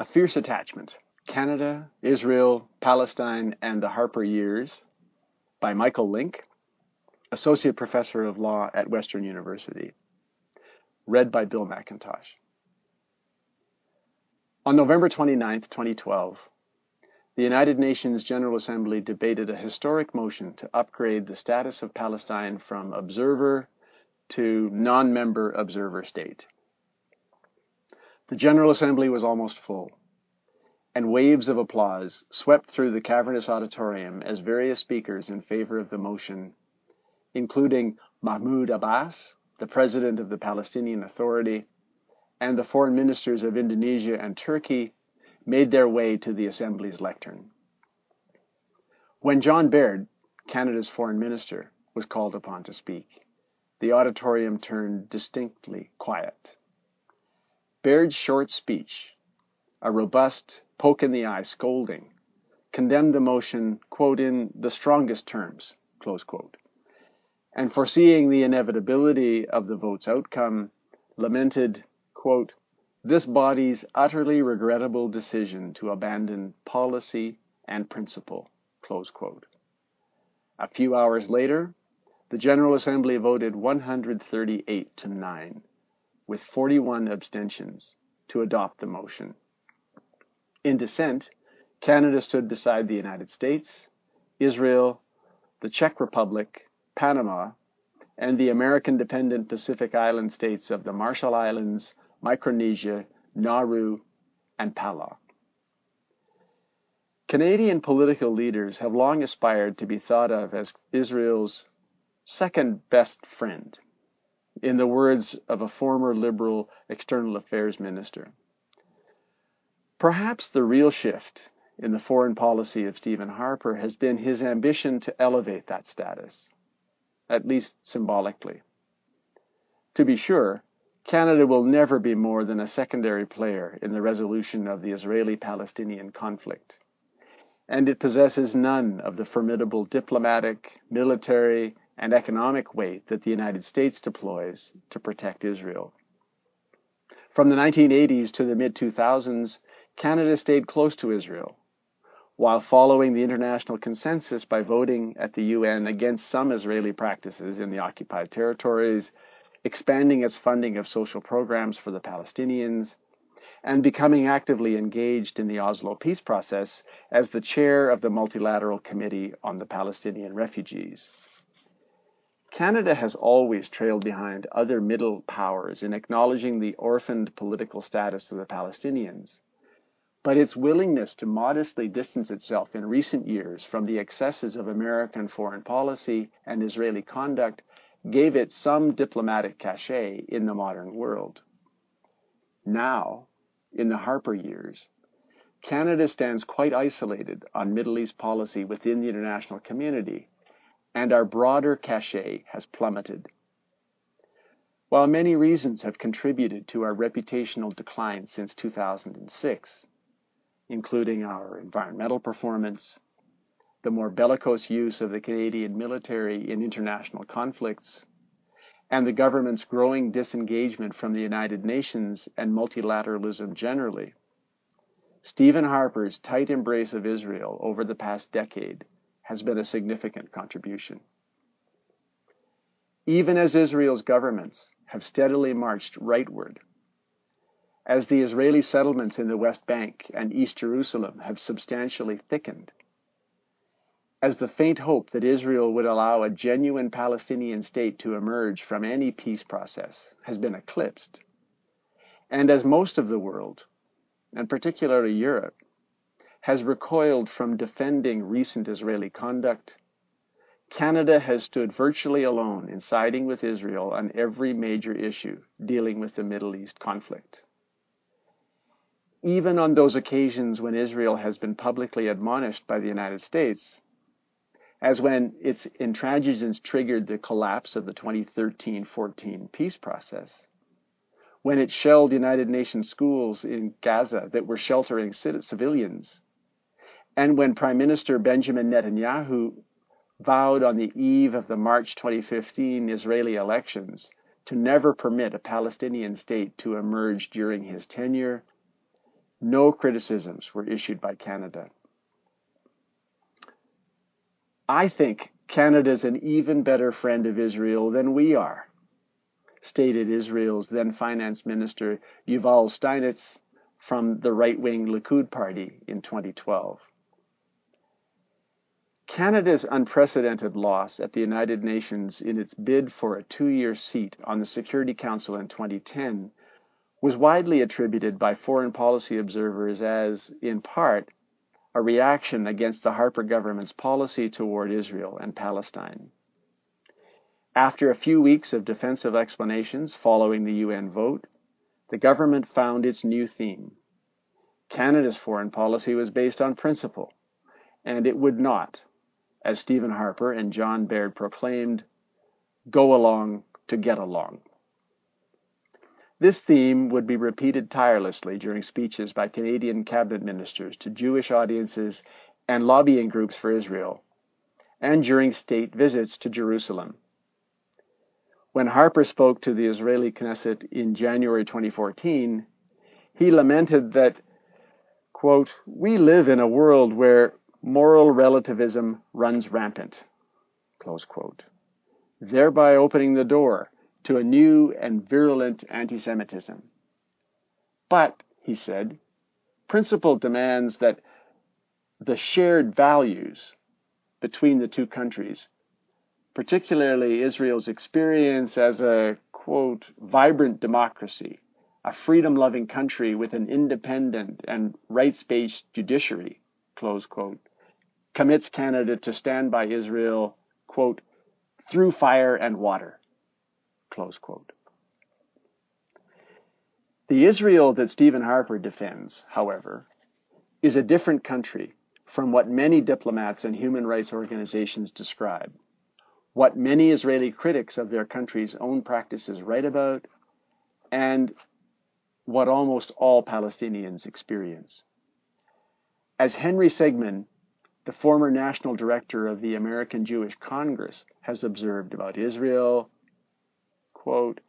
A Fierce Attachment Canada, Israel, Palestine, and the Harper Years by Michael Lynk, Associate Professor of Law at Western University. Read by Bill McIntosh. On November 29, 2012, the United Nations General Assembly debated a historic motion to upgrade the status of Palestine from observer to non member observer state. The General Assembly was almost full, and waves of applause swept through the cavernous auditorium as various speakers in favor of the motion, including Mahmoud Abbas, the president of the Palestinian Authority, and the foreign ministers of Indonesia and Turkey, made their way to the Assembly's lectern. When John Baird, Canada's foreign minister, was called upon to speak, the auditorium turned distinctly quiet. Baird's short speech, a robust, poke in the eye scolding, condemned the motion, in the strongest terms, and foreseeing the inevitability of the vote's outcome, lamented, this body's utterly regrettable decision to abandon policy and principle. A few hours later, the General Assembly voted 138 to 9 with 41 abstentions, to adopt the motion. In dissent, Canada stood beside the United States, Israel, the Czech Republic, Panama, and the American dependent Pacific Island states of the Marshall Islands, Micronesia, Nauru, and Palau. Canadian political leaders have long aspired to be thought of as Israel's second best friend in the words of a former Liberal External Affairs Minister. Perhaps the real shift in the foreign policy of Stephen Harper has been his ambition to elevate that status, at least symbolically. To be sure, Canada will never be more than a secondary player in the resolution of the Israeli Palestinian conflict, and it possesses none of the formidable diplomatic, military, and economic weight that the United States deploys to protect Israel. From the 1980s to the mid 2000s, Canada stayed close to Israel, while following the international consensus by voting at the UN against some Israeli practices in the occupied territories, expanding its funding of social programs for the Palestinians, and becoming actively engaged in the Oslo peace process as the chair of the Multilateral Committee on the Palestinian Refugees. Canada has always trailed behind other middle powers in acknowledging the orphaned political status of the Palestinians. But its willingness to modestly distance itself in recent years from the excesses of American foreign policy and Israeli conduct gave it some diplomatic cachet in the modern world. Now, in the Harper years, Canada stands quite isolated on Middle East policy within the international community and our broader cachet has plummeted. While many reasons have contributed to our reputational decline since 2006, including our environmental performance, the more bellicose use of the Canadian military in international conflicts, and the government's growing disengagement from the United Nations and multilateralism generally, Stephen Harper's tight embrace of Israel over the past decade has been a significant contribution. Even as Israel's governments have steadily marched rightward, as the Israeli settlements in the West Bank and East Jerusalem have substantially thickened, as the faint hope that Israel would allow a genuine Palestinian state to emerge from any peace process has been eclipsed, and as most of the world, and particularly Europe, has recoiled from defending recent Israeli conduct, Canada has stood virtually alone in siding with Israel on every major issue dealing with the Middle East conflict. Even on those occasions when Israel has been publicly admonished by the United States, as when its intransigence triggered the collapse of the 2013 14 peace process, when it shelled United Nations schools in Gaza that were sheltering civilians and when Prime Minister Benjamin Netanyahu vowed on the eve of the March 2015 Israeli elections to never permit a Palestinian state to emerge during his tenure, no criticisms were issued by Canada. I think Canada is an even better friend of Israel than we are, stated Israel's then finance minister Yuval Steinitz from the right wing Likud party in 2012. Canada's unprecedented loss at the United Nations in its bid for a two year seat on the Security Council in 2010 was widely attributed by foreign policy observers as, in part, a reaction against the Harper government's policy toward Israel and Palestine. After a few weeks of defensive explanations following the UN vote, the government found its new theme. Canada's foreign policy was based on principle, and it would not, as Stephen Harper and John Baird proclaimed, go along to get along. This theme would be repeated tirelessly during speeches by Canadian cabinet ministers to Jewish audiences and lobbying groups for Israel, and during state visits to Jerusalem. When Harper spoke to the Israeli Knesset in January 2014, he lamented that, quote, we live in a world where moral relativism runs rampant, close quote, thereby opening the door to a new and virulent anti Semitism. But, he said, principle demands that the shared values between the two countries, particularly Israel's experience as a, quote, vibrant democracy, a freedom loving country with an independent and rights based judiciary, close quote, commits Canada to stand by Israel, quote, through fire and water, close quote. The Israel that Stephen Harper defends, however, is a different country from what many diplomats and human rights organizations describe, what many Israeli critics of their country's own practices write about, and what almost all Palestinians experience. As Henry Siegman the former national director of the American Jewish Congress has observed about Israel, quote,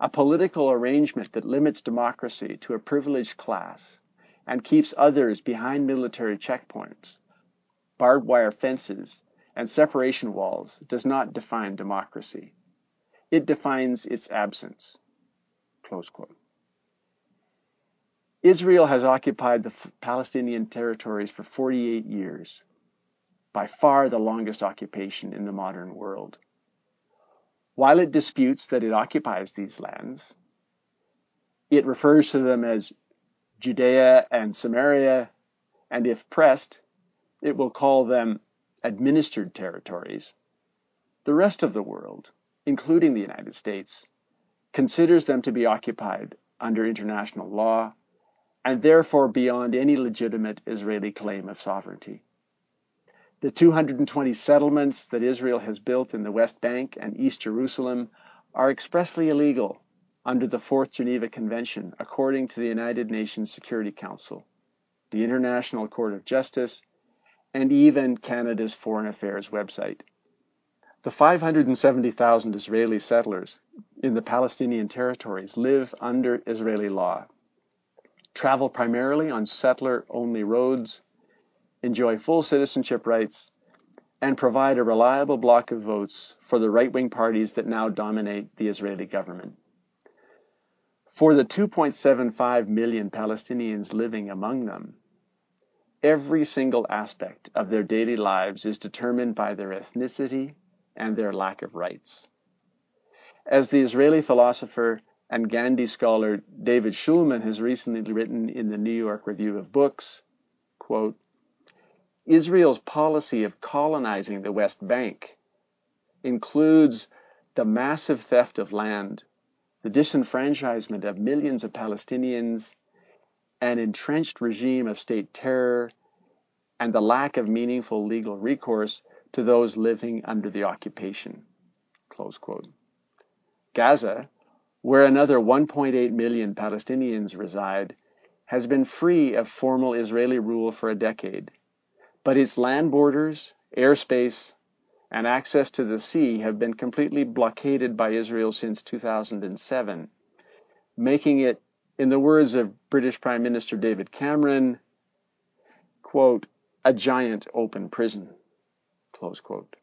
a political arrangement that limits democracy to a privileged class and keeps others behind military checkpoints, barbed wire fences, and separation walls does not define democracy. It defines its absence. Israel has occupied the Palestinian territories for 48 years by far the longest occupation in the modern world. While it disputes that it occupies these lands, it refers to them as Judea and Samaria, and if pressed, it will call them administered territories. The rest of the world, including the United States, considers them to be occupied under international law and therefore beyond any legitimate Israeli claim of sovereignty. The 220 settlements that Israel has built in the West Bank and East Jerusalem are expressly illegal under the Fourth Geneva Convention, according to the United Nations Security Council, the International Court of Justice, and even Canada's Foreign Affairs website. The 570,000 Israeli settlers in the Palestinian territories live under Israeli law, travel primarily on settler only roads, enjoy full citizenship rights, and provide a reliable block of votes for the right wing parties that now dominate the Israeli government. For the 2.75 million Palestinians living among them, every single aspect of their daily lives is determined by their ethnicity and their lack of rights. As the Israeli philosopher and Gandhi scholar David Shulman has recently written in the New York Review of Books, quote, Israel's policy of colonizing the West Bank includes the massive theft of land, the disenfranchisement of millions of Palestinians, an entrenched regime of state terror, and the lack of meaningful legal recourse to those living under the occupation. Gaza, where another 1.8 million Palestinians reside, has been free of formal Israeli rule for a decade but its land borders, airspace, and access to the sea have been completely blockaded by Israel since 2007, making it in the words of British Prime Minister David Cameron, quote, a giant open prison, close quote.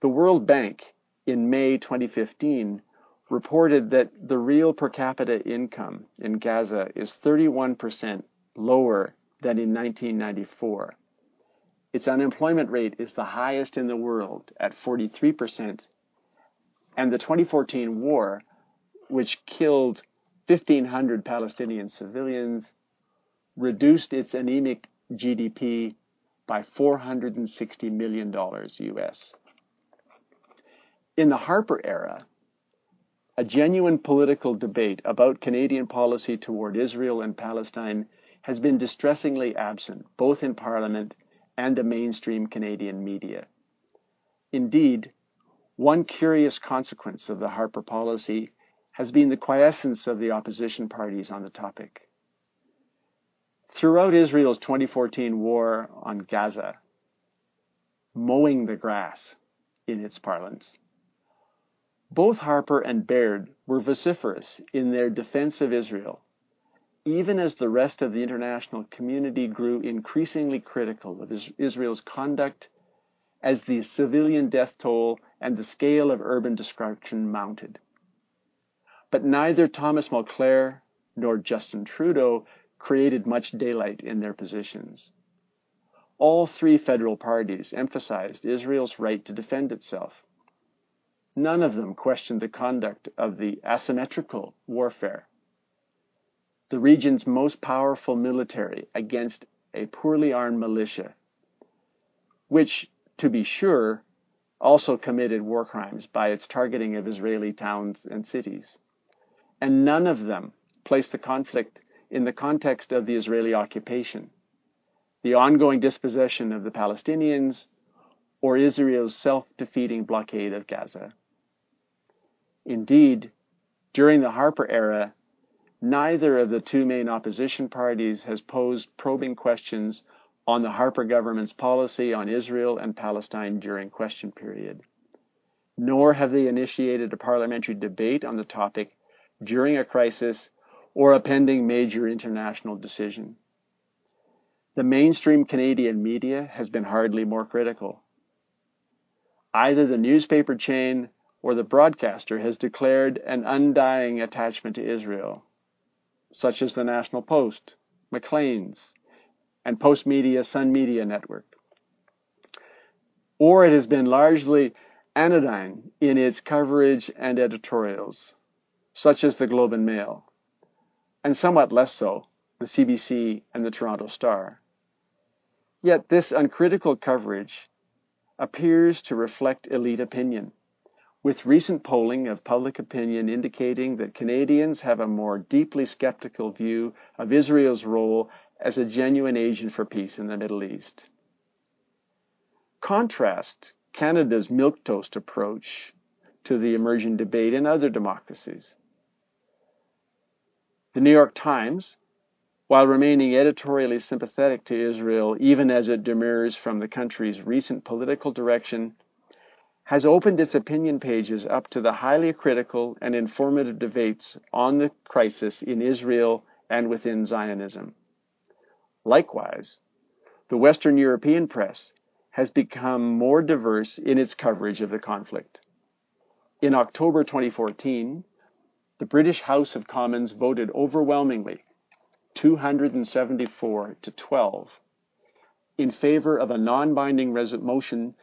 The World Bank in May 2015 reported that the real per capita income in Gaza is 31% lower than in 1994. Its unemployment rate is the highest in the world at 43%. And the 2014 war, which killed 1,500 Palestinian civilians, reduced its anemic GDP by $460 million US. In the Harper era, a genuine political debate about Canadian policy toward Israel and Palestine has been distressingly absent, both in Parliament and the mainstream Canadian media. Indeed, one curious consequence of the Harper policy has been the quiescence of the opposition parties on the topic. Throughout Israel's 2014 war on Gaza, mowing the grass in its parlance, both Harper and Baird were vociferous in their defense of Israel, even as the rest of the international community grew increasingly critical of Israel's conduct as the civilian death toll and the scale of urban destruction mounted. But neither Thomas Mulcair nor Justin Trudeau created much daylight in their positions. All three federal parties emphasized Israel's right to defend itself None of them questioned the conduct of the asymmetrical warfare, the region's most powerful military against a poorly armed militia, which, to be sure, also committed war crimes by its targeting of Israeli towns and cities. And none of them placed the conflict in the context of the Israeli occupation, the ongoing dispossession of the Palestinians, or Israel's self defeating blockade of Gaza. Indeed, during the Harper era, neither of the two main opposition parties has posed probing questions on the Harper government's policy on Israel and Palestine during question period. Nor have they initiated a parliamentary debate on the topic during a crisis or a pending major international decision. The mainstream Canadian media has been hardly more critical. Either the newspaper chain or the broadcaster has declared an undying attachment to Israel, such as the National Post, Maclean's, and Postmedia Sun Media Network. Or it has been largely anodyne in its coverage and editorials, such as the Globe and Mail, and somewhat less so, the CBC and the Toronto Star. Yet this uncritical coverage appears to reflect elite opinion with recent polling of public opinion indicating that Canadians have a more deeply skeptical view of Israel's role as a genuine agent for peace in the Middle East. Contrast Canada's milquetoast approach to the emerging debate in other democracies. The New York Times, while remaining editorially sympathetic to Israel even as it demurs from the country's recent political direction, has opened its opinion pages up to the highly critical and informative debates on the crisis in Israel and within Zionism. Likewise, the Western European press has become more diverse in its coverage of the conflict. In October 2014, the British House of Commons voted overwhelmingly, 274 to 12, in favor of a non binding motion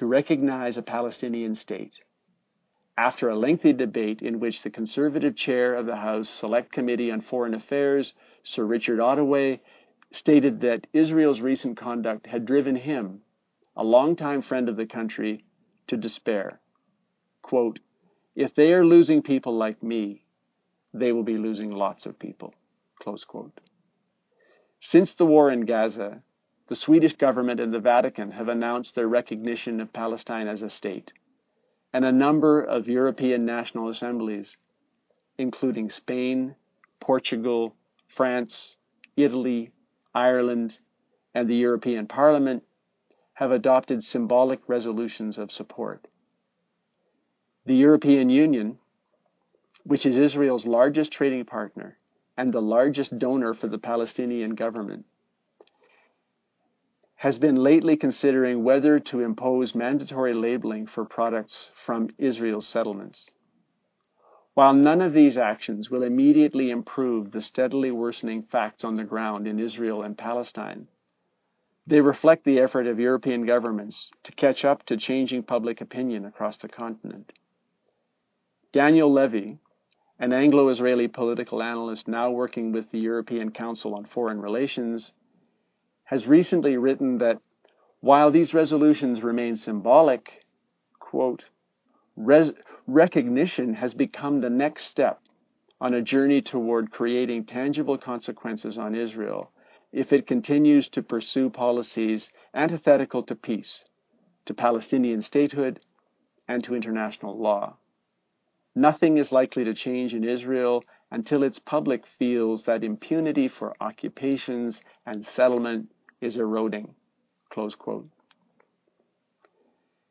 to recognize a Palestinian state. After a lengthy debate in which the conservative chair of the House Select Committee on Foreign Affairs, Sir Richard Ottaway, stated that Israel's recent conduct had driven him, a longtime friend of the country, to despair. Quote, if they are losing people like me, they will be losing lots of people. Close quote. Since the war in Gaza, the Swedish government and the Vatican have announced their recognition of Palestine as a state, and a number of European national assemblies, including Spain, Portugal, France, Italy, Ireland, and the European Parliament, have adopted symbolic resolutions of support. The European Union which is Israel's largest trading partner and the largest donor for the Palestinian government, has been lately considering whether to impose mandatory labeling for products from Israel's settlements. While none of these actions will immediately improve the steadily worsening facts on the ground in Israel and Palestine, they reflect the effort of European governments to catch up to changing public opinion across the continent. Daniel Levy, an Anglo Israeli political analyst now working with the European Council on Foreign Relations, has recently written that while these resolutions remain symbolic, quote, res- recognition has become the next step on a journey toward creating tangible consequences on Israel if it continues to pursue policies antithetical to peace, to Palestinian statehood, and to international law. Nothing is likely to change in Israel until its public feels that impunity for occupations and settlement is eroding. Close quote.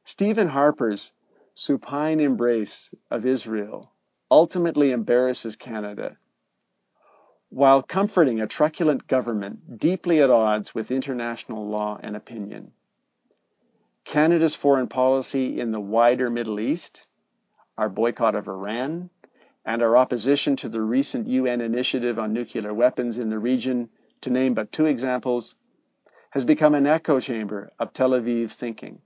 Stephen Harper's supine embrace of Israel ultimately embarrasses Canada while comforting a truculent government deeply at odds with international law and opinion. Canada's foreign policy in the wider Middle East our boycott of Iran, and our opposition to the recent UN initiative on nuclear weapons in the region, to name but two examples, has become an echo chamber of Tel Aviv's thinking.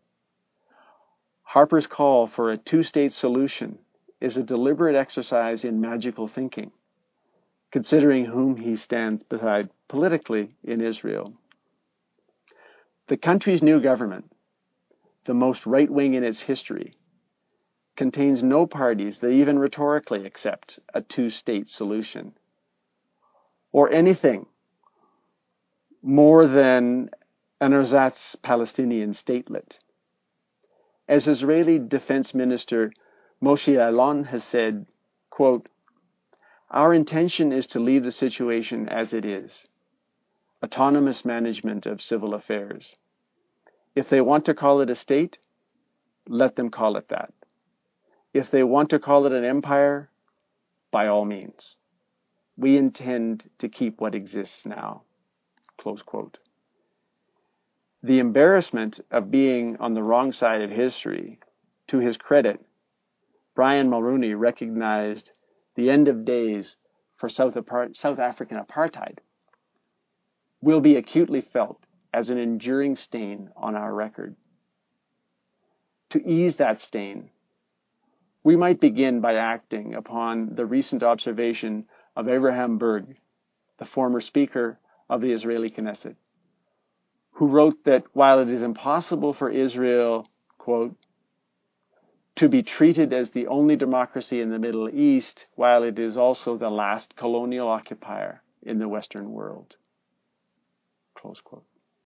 Harper's call for a two state solution is a deliberate exercise in magical thinking, considering whom he stands beside politically in Israel. The country's new government, the most right wing in its history, contains no parties that even rhetorically accept a two state solution or anything more than an ersatz Palestinian statelet. As Israeli Defense Minister Moshe Ya'alon has said, quote, Our intention is to leave the situation as it is autonomous management of civil affairs. If they want to call it a state, let them call it that. If they want to call it an empire, by all means. We intend to keep what exists now. Close quote. The embarrassment of being on the wrong side of history, to his credit, Brian Mulroney recognized the end of days for South, South African apartheid will be acutely felt as an enduring stain on our record. To ease that stain, we might begin by acting upon the recent observation of Abraham Burg, the former Speaker of the Israeli Knesset, who wrote that while it is impossible for Israel, quote, to be treated as the only democracy in the Middle East, while it is also the last colonial occupier in the Western world. Close quote.